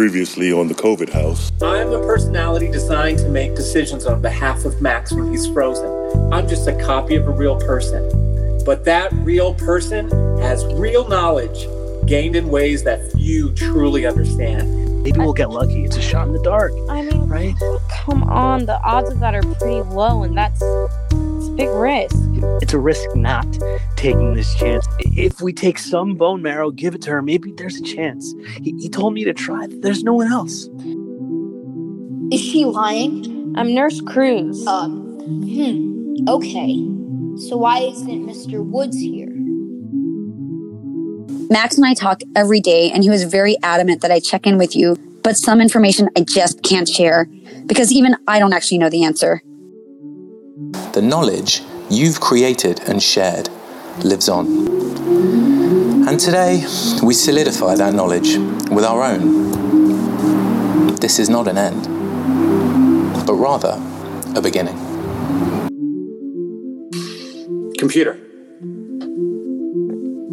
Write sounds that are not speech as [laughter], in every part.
previously on the COVID house. I'm a personality designed to make decisions on behalf of Max when he's frozen. I'm just a copy of a real person. But that real person has real knowledge gained in ways that few truly understand. Maybe we'll get lucky. It's a shot in the dark. I mean, right? Come on, the odds of that are pretty low, and that's it's a big risk. It's a risk not taking this chance. If we take some bone marrow, give it to her, maybe there's a chance. He, he told me to try. There's no one else. Is she lying? I'm Nurse Cruz. Um, hmm. Okay. So why isn't Mr. Woods here? Max and I talk every day, and he was very adamant that I check in with you, but some information I just can't share because even I don't actually know the answer. The knowledge you've created and shared lives on. And today, we solidify that knowledge with our own. This is not an end, but rather a beginning. Computer.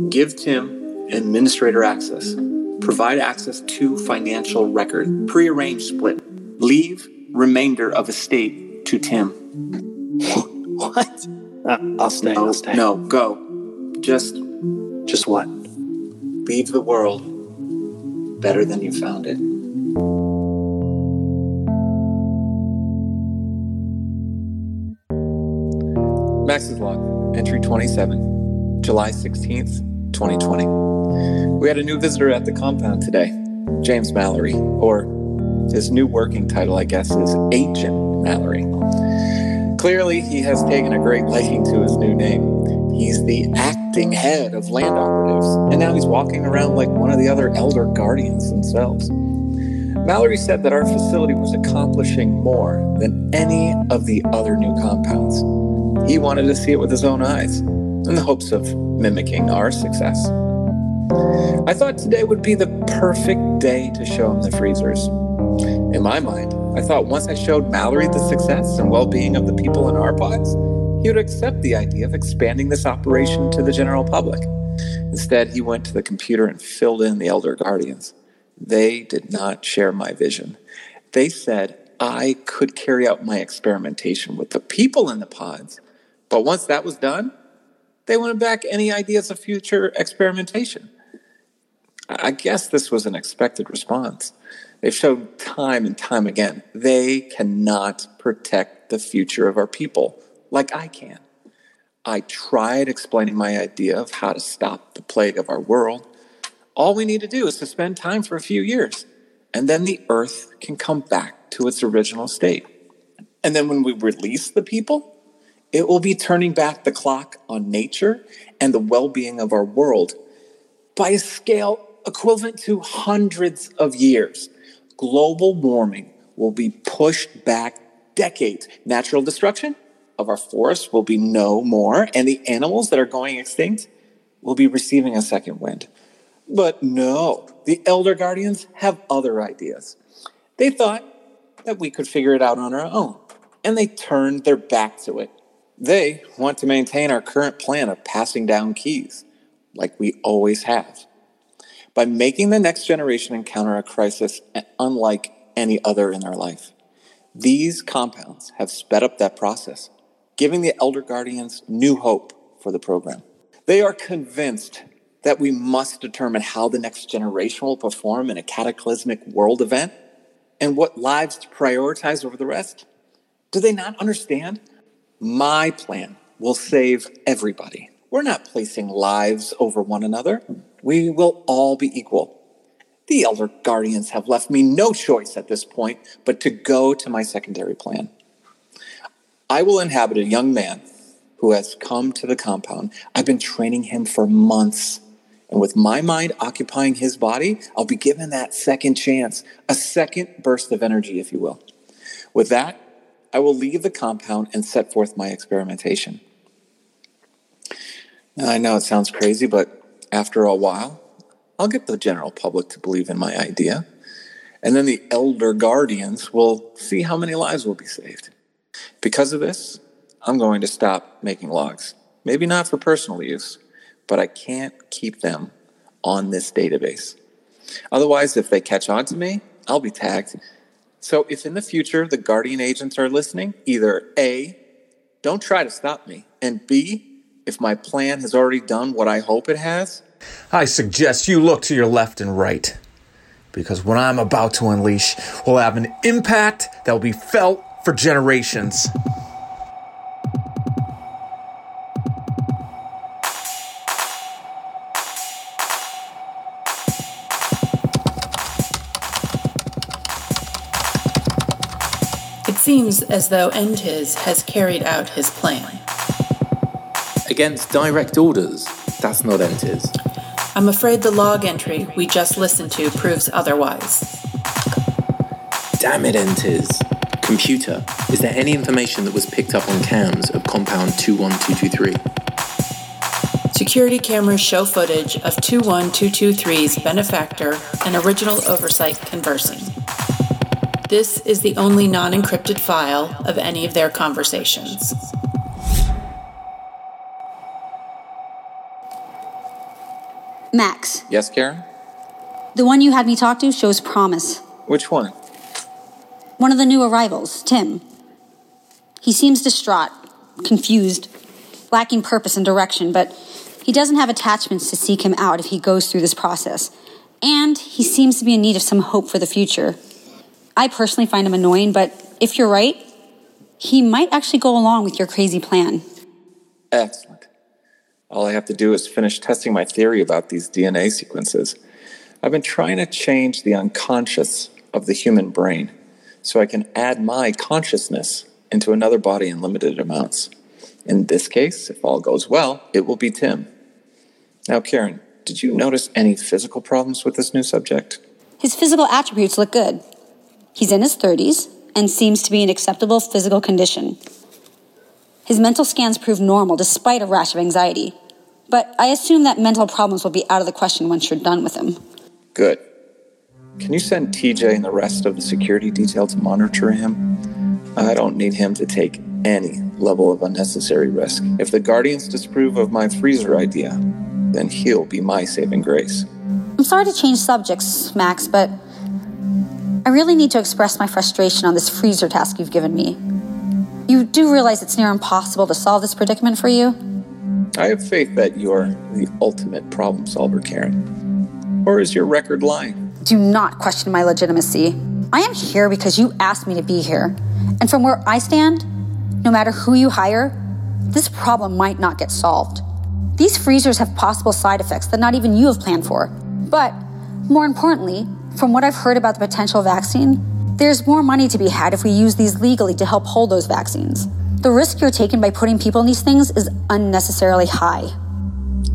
Give Tim administrator access. Provide access to financial record. Prearrange split. Leave remainder of estate to Tim. [laughs] what? Uh, I'll stay. No, I'll stay. no, go. Just Just what? leave the world better than you found it. Max's log, entry 27, July 16th, 2020. We had a new visitor at the compound today, James Mallory, or his new working title, I guess, is Agent Mallory. Clearly, he has taken a great liking to his new name. He's the acting head of land operatives, and now he's walking around like one of the other elder guardians themselves. Mallory said that our facility was accomplishing more than any of the other new compounds. He wanted to see it with his own eyes in the hopes of mimicking our success. I thought today would be the perfect day to show him the freezers. In my mind, I thought once I showed Mallory the success and well being of the people in our pods, he would accept the idea of expanding this operation to the general public. Instead, he went to the computer and filled in the Elder Guardians. They did not share my vision. They said I could carry out my experimentation with the people in the pods, but once that was done, they wanted back any ideas of future experimentation. I guess this was an expected response. They've shown time and time again they cannot protect the future of our people like I can. I tried explaining my idea of how to stop the plague of our world. All we need to do is to spend time for a few years, and then the earth can come back to its original state. And then when we release the people, it will be turning back the clock on nature and the well being of our world by a scale equivalent to hundreds of years. Global warming will be pushed back decades. Natural destruction of our forests will be no more, and the animals that are going extinct will be receiving a second wind. But no, the Elder Guardians have other ideas. They thought that we could figure it out on our own, and they turned their back to it. They want to maintain our current plan of passing down keys, like we always have, by making the next generation encounter a crisis unlike any other in their life. These compounds have sped up that process, giving the Elder Guardians new hope for the program. They are convinced that we must determine how the next generation will perform in a cataclysmic world event and what lives to prioritize over the rest. Do they not understand? My plan will save everybody. We're not placing lives over one another. We will all be equal. The Elder Guardians have left me no choice at this point but to go to my secondary plan. I will inhabit a young man who has come to the compound. I've been training him for months. And with my mind occupying his body, I'll be given that second chance, a second burst of energy, if you will. With that, I will leave the compound and set forth my experimentation. Now, I know it sounds crazy, but after a while, I'll get the general public to believe in my idea. And then the elder guardians will see how many lives will be saved. Because of this, I'm going to stop making logs. Maybe not for personal use, but I can't keep them on this database. Otherwise, if they catch on to me, I'll be tagged. So if in the future the Guardian agents are listening, either A, don't try to stop me, and B, if my plan has already done what I hope it has, I suggest you look to your left and right. Because what I'm about to unleash will have an impact that will be felt for generations. It seems as though Entiz has carried out his plan. Against direct orders, that's not Entiz. I'm afraid the log entry we just listened to proves otherwise. Damn it, Entiz. Computer, is there any information that was picked up on cams of compound 21223? Security cameras show footage of 21223's benefactor and original oversight conversing. This is the only non encrypted file of any of their conversations. Max, yes, Karen? the one you had me talk to shows promise. Which one? One of the new arrivals, Tim. He seems distraught, confused, lacking purpose and direction, but he doesn't have attachments to seek him out if he goes through this process. And he seems to be in need of some hope for the future. I personally find him annoying, but if you're right, he might actually go along with your crazy plan. Excellent. All I have to do is finish testing my theory about these DNA sequences. I've been trying to change the unconscious of the human brain so I can add my consciousness into another body in limited amounts. In this case, if all goes well, it will be Tim. Now, Karen, did you notice any physical problems with this new subject? His physical attributes look good. He's in his 30s and seems to be in acceptable physical condition. His mental scans prove normal despite a rash of anxiety. But I assume that mental problems will be out of the question once you're done with him. Good. Can you send TJ and the rest of the security detail to monitor him? I don't need him to take any level of unnecessary risk. If the Guardians disapprove of my freezer idea, then he'll be my saving grace. I'm sorry to change subjects, Max, but I really need to express my frustration on this freezer task you've given me. You do realize it's near impossible to solve this predicament for you? I have faith that you're the ultimate problem solver, Karen. Or is your record lying? Do not question my legitimacy. I am here because you asked me to be here. And from where I stand, no matter who you hire, this problem might not get solved. These freezers have possible side effects that not even you have planned for. But more importantly, from what I've heard about the potential vaccine, there's more money to be had if we use these legally to help hold those vaccines. The risk you're taking by putting people in these things is unnecessarily high.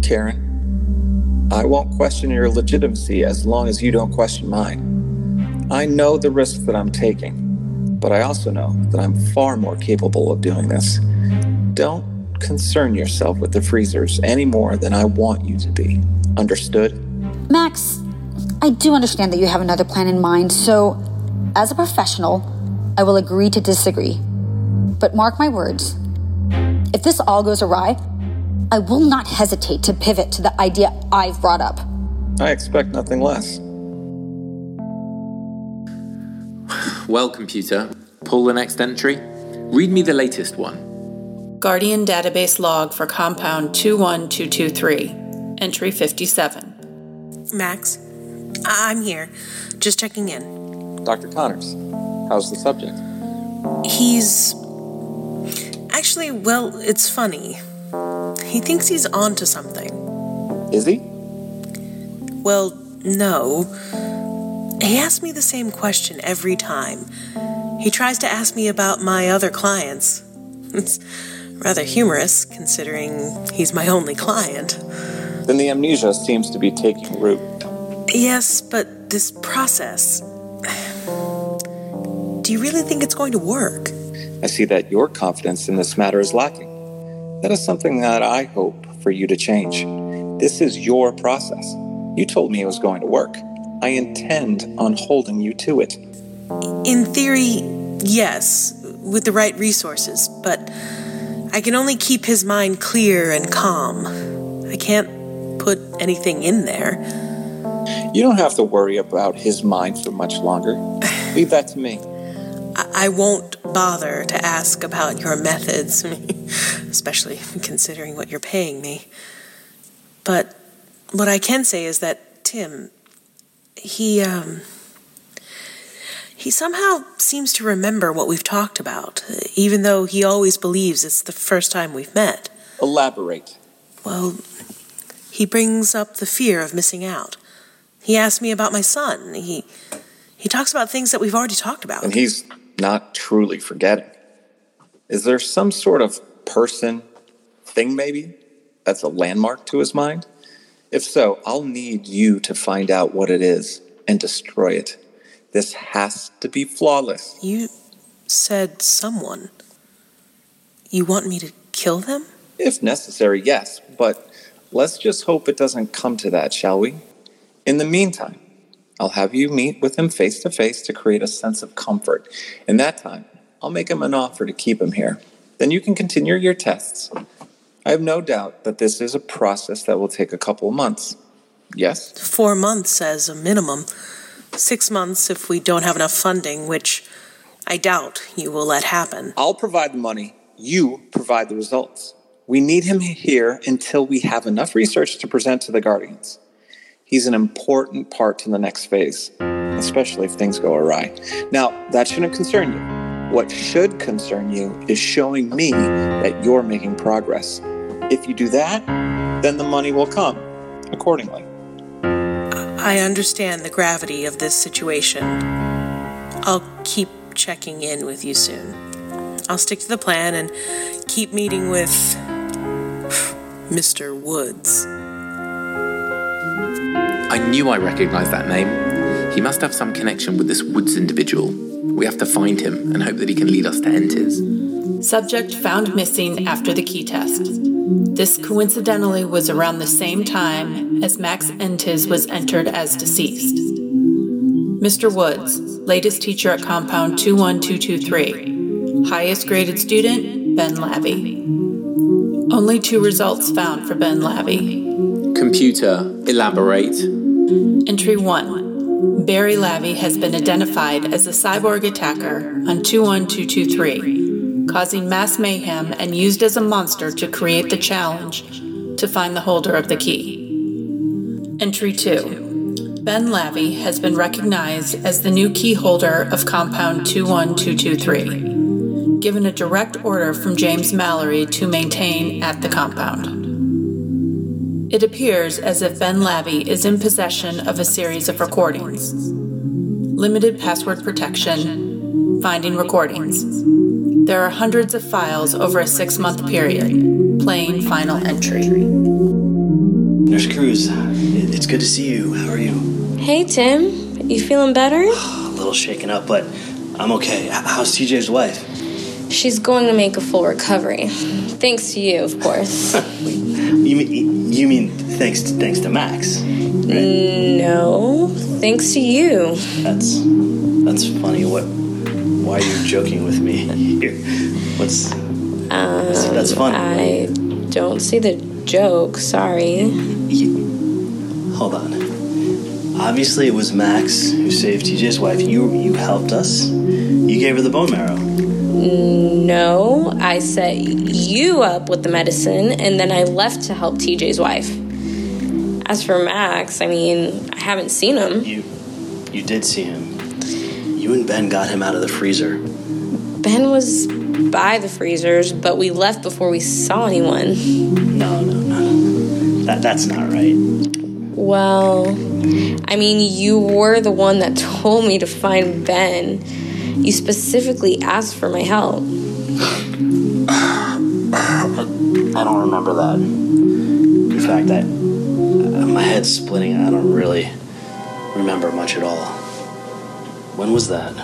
Karen, I won't question your legitimacy as long as you don't question mine. I know the risks that I'm taking, but I also know that I'm far more capable of doing this. Don't concern yourself with the freezers any more than I want you to be. Understood? Max, I do understand that you have another plan in mind, so as a professional, I will agree to disagree. But mark my words if this all goes awry, I will not hesitate to pivot to the idea I've brought up. I expect nothing less. Well, computer, pull the next entry. Read me the latest one. Guardian database log for compound 21223, entry 57. Max, I- I'm here. Just checking in. Dr. Connors, how's the subject? He's. Actually, well, it's funny. He thinks he's on to something. Is he? Well, no. He asks me the same question every time. He tries to ask me about my other clients. [laughs] It's rather humorous, considering he's my only client. Then the amnesia seems to be taking root. Yes, but this process. Do you really think it's going to work? I see that your confidence in this matter is lacking. That is something that I hope for you to change. This is your process. You told me it was going to work. I intend on holding you to it. In theory, yes, with the right resources, but I can only keep his mind clear and calm. I can't put anything in there. You don't have to worry about his mind for much longer. Leave that to me. I, won't bother to ask about your methods, [laughs] especially considering what you're paying me. But what I can say is that Tim, he, um, he somehow seems to remember what we've talked about, even though he always believes it's the first time we've met. Elaborate. Well, he brings up the fear of missing out. He asks me about my son. He he talks about things that we've already talked about. And he's not truly forgetting. Is there some sort of person, thing maybe, that's a landmark to his mind? If so, I'll need you to find out what it is and destroy it. This has to be flawless. You said someone. You want me to kill them? If necessary, yes, but let's just hope it doesn't come to that, shall we? In the meantime, I'll have you meet with him face to face to create a sense of comfort. In that time, I'll make him an offer to keep him here. Then you can continue your tests. I have no doubt that this is a process that will take a couple of months. Yes? Four months as a minimum. Six months if we don't have enough funding, which I doubt you will let happen. I'll provide the money, you provide the results. We need him here until we have enough research to present to the Guardians. He's an important part to the next phase, especially if things go awry. Now, that shouldn't concern you. What should concern you is showing me that you're making progress. If you do that, then the money will come accordingly. I understand the gravity of this situation. I'll keep checking in with you soon. I'll stick to the plan and keep meeting with [sighs] Mr. Woods. I knew I recognized that name. He must have some connection with this Woods individual. We have to find him and hope that he can lead us to Entes. Subject found missing after the key test. This coincidentally was around the same time as Max Entes was entered as deceased. Mr. Woods, latest teacher at compound 21223. Highest graded student, Ben Labby. Only two results found for Ben Labby. Computer, elaborate. Entry 1. Barry Lavy has been identified as a cyborg attacker on 21223, causing mass mayhem and used as a monster to create the challenge to find the holder of the key. Entry 2. Ben Lavy has been recognized as the new key holder of compound 21223, given a direct order from James Mallory to maintain at the compound. It appears as if Ben Labby is in possession of a series of recordings. Limited password protection, finding recordings. There are hundreds of files over a six month period. Plain final entry. Nurse Cruz, it's good to see you. How are you? Hey, Tim. You feeling better? [sighs] A little shaken up, but I'm okay. How's TJ's wife? She's going to make a full recovery. Thanks to you, of course. [laughs] you mean you mean thanks to, thanks to Max? Right? No, thanks to you. That's that's funny. What? Why are you joking with me here? What's? Um, that's, that's funny. I don't see the joke. Sorry. You, hold on. Obviously, it was Max who saved TJ's wife. You you helped us. You gave her the bone marrow. No, I set you up with the medicine and then I left to help TJ's wife. As for Max, I mean, I haven't seen him. You you did see him. You and Ben got him out of the freezer. Ben was by the freezers, but we left before we saw anyone. No, no, no, no. That that's not right. Well, I mean, you were the one that [laughs] told me to find Ben. You specifically asked for my help. [sighs] I don't remember that. In fact, I, uh, my head's splitting. I don't really remember much at all. When was that?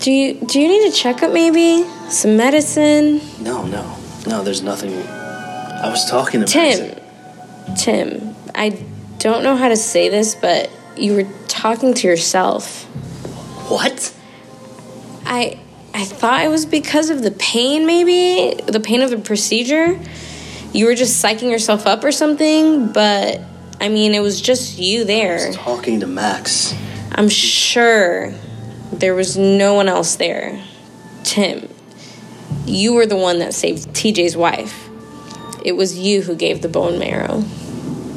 Do you do you need a checkup maybe? Some medicine? No, no. No, there's nothing. I was talking to Tim. Tim, I don't know how to say this, but you were talking to yourself. What? I I thought it was because of the pain, maybe the pain of the procedure. You were just psyching yourself up or something, but I mean, it was just you there. Talking to Max. I'm sure there was no one else there. Tim, you were the one that saved TJ's wife. It was you who gave the bone marrow.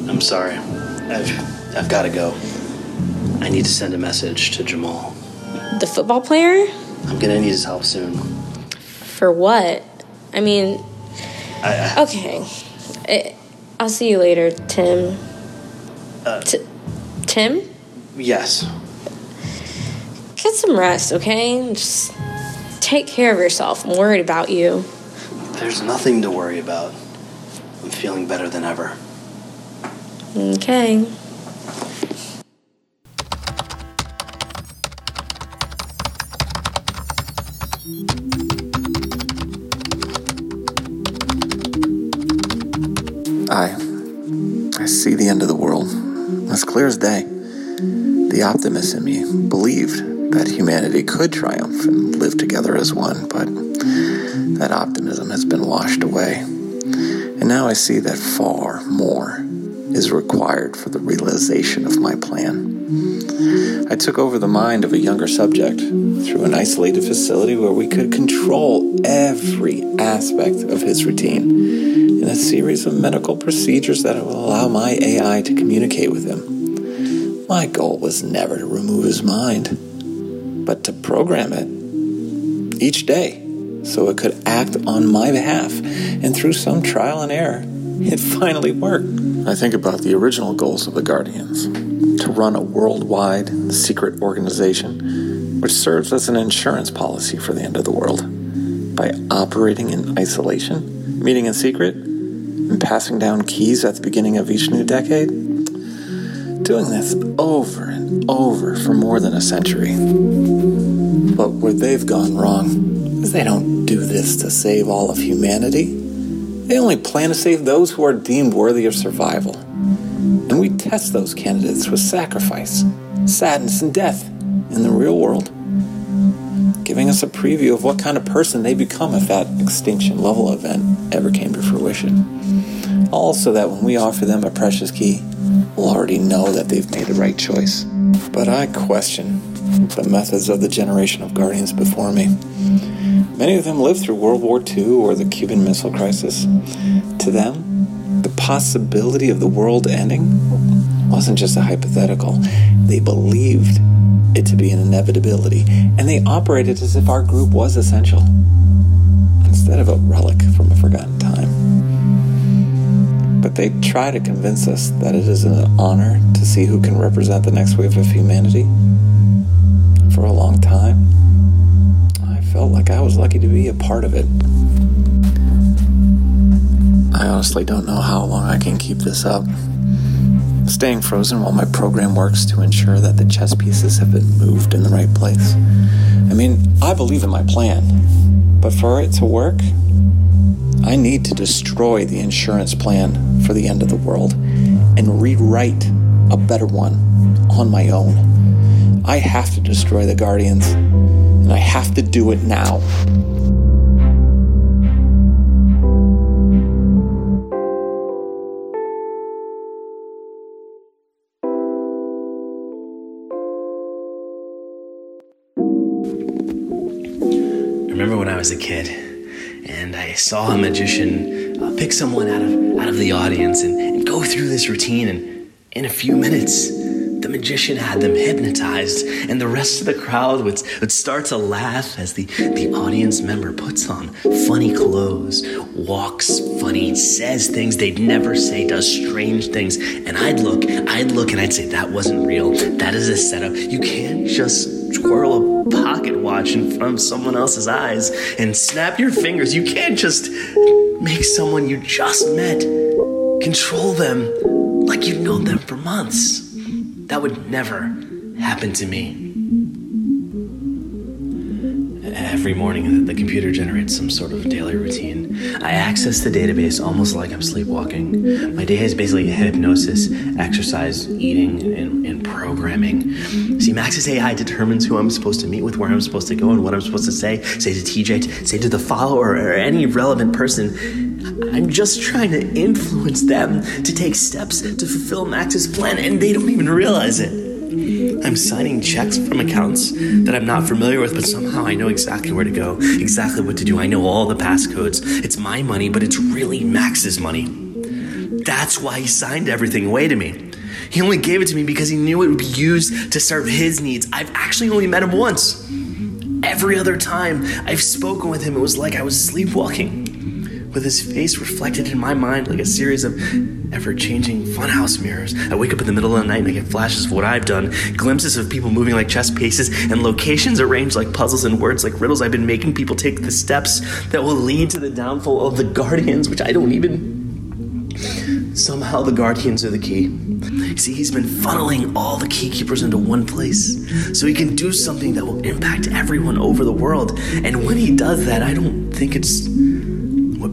I'm sorry. I've I've got to go. I need to send a message to Jamal. The football player? I'm gonna need his help soon. For what? I mean, I, I okay. I, I'll see you later, Tim. Uh, T- Tim? yes. Get some rest, okay? Just take care of yourself. I'm worried about you. There's nothing to worry about. I'm feeling better than ever. Okay. I. I see the end of the world. As clear as day. The optimist in me believed that humanity could triumph and live together as one, but that optimism has been washed away. And now I see that far more is required for the realization of my plan. I took over the mind of a younger subject through an isolated facility where we could control every aspect of his routine in a series of medical procedures that will allow my AI to communicate with him. My goal was never to remove his mind, but to program it each day so it could act on my behalf. And through some trial and error, it finally worked. I think about the original goals of the Guardians to run a worldwide secret organization which serves as an insurance policy for the end of the world. By operating in isolation, meeting in secret, and passing down keys at the beginning of each new decade, doing this over and over for more than a century. But where they've gone wrong is they don't do this to save all of humanity. They only plan to save those who are deemed worthy of survival. And we test those candidates with sacrifice, sadness, and death in the real world, giving us a preview of what kind of person they become if that extinction level event ever came to fruition. Also, that when we offer them a precious key, we'll already know that they've made the right choice. But I question the methods of the generation of guardians before me. Many of them lived through World War II or the Cuban Missile Crisis. To them, the possibility of the world ending wasn't just a hypothetical. They believed it to be an inevitability, and they operated as if our group was essential instead of a relic from a forgotten time. But they try to convince us that it is an honor to see who can represent the next wave of humanity. For a long time, felt like I was lucky to be a part of it. I honestly don't know how long I can keep this up. Staying frozen while my program works to ensure that the chess pieces have been moved in the right place. I mean, I believe in my plan, but for it to work, I need to destroy the insurance plan for the end of the world and rewrite a better one on my own. I have to destroy the Guardians, I have to do it now. I remember when I was a kid and I saw a magician uh, pick someone out of out of the audience and, and go through this routine and in a few minutes the magician had them hypnotized and the rest of the crowd would, would start to laugh as the, the audience member puts on funny clothes walks funny says things they'd never say does strange things and i'd look i'd look and i'd say that wasn't real that is a setup you can't just twirl a pocket watch in front of someone else's eyes and snap your fingers. You can't just make someone you just met control them like you've known them for months. That would never happen to me. Every morning, the computer generates some sort of daily routine. I access the database almost like I'm sleepwalking. My day is basically hypnosis, exercise, eating, and, and programming. See, Max's AI determines who I'm supposed to meet with, where I'm supposed to go, and what I'm supposed to say. Say to TJ, say to the follower, or any relevant person. I'm just trying to influence them to take steps to fulfill Max's plan, and they don't even realize it. I'm signing checks from accounts that I'm not familiar with, but somehow I know exactly where to go, exactly what to do. I know all the passcodes. It's my money, but it's really Max's money. That's why he signed everything away to me. He only gave it to me because he knew it would be used to serve his needs. I've actually only met him once. Every other time I've spoken with him, it was like I was sleepwalking with his face reflected in my mind like a series of ever changing funhouse mirrors. I wake up in the middle of the night and I get flashes of what I've done, glimpses of people moving like chess pieces, and locations arranged like puzzles and words like riddles. I've been making people take the steps that will lead to the downfall of the Guardians, which I don't even. Somehow the Guardians are the key. See, he's been funneling all the keykeepers into one place so he can do something that will impact everyone over the world. And when he does that, I don't think it's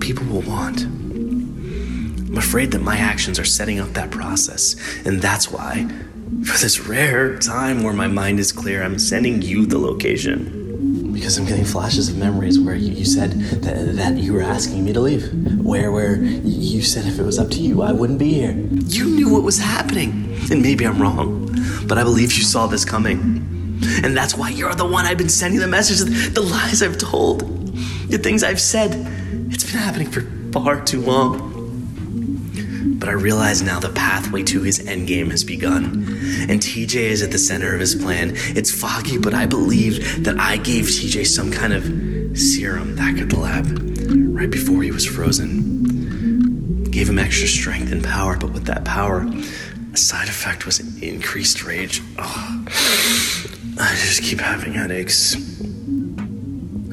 people will want. I'm afraid that my actions are setting up that process, and that's why, for this rare time where my mind is clear, I'm sending you the location. Because I'm getting flashes of memories where you, you said that, that you were asking me to leave. Where where you said if it was up to you, I wouldn't be here. You knew what was happening. And maybe I'm wrong, but I believe you saw this coming. And that's why you're the one I've been sending the messages, the lies I've told, the things I've said. It's been happening for far too long. But I realize now the pathway to his endgame has begun. And TJ is at the center of his plan. It's foggy, but I believe that I gave TJ some kind of serum back at the lab right before he was frozen. Gave him extra strength and power, but with that power, a side effect was increased rage. Oh, I just keep having headaches.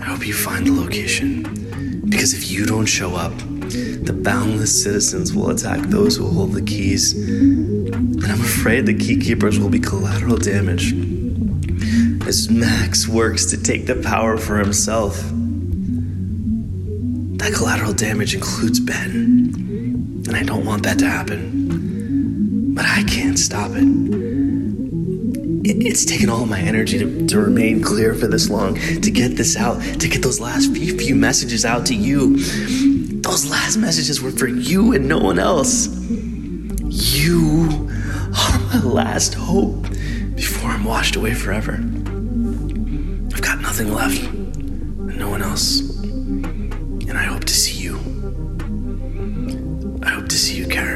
I hope you find the location. Because if you don't show up, the boundless citizens will attack those who hold the keys. And I'm afraid the keykeepers will be collateral damage. As Max works to take the power for himself. That collateral damage includes Ben. And I don't want that to happen. But I can't stop it. It's taken all my energy to, to remain clear for this long, to get this out, to get those last few, few messages out to you. Those last messages were for you and no one else. You are my last hope before I'm washed away forever. I've got nothing left, and no one else. And I hope to see you. I hope to see you, Karen.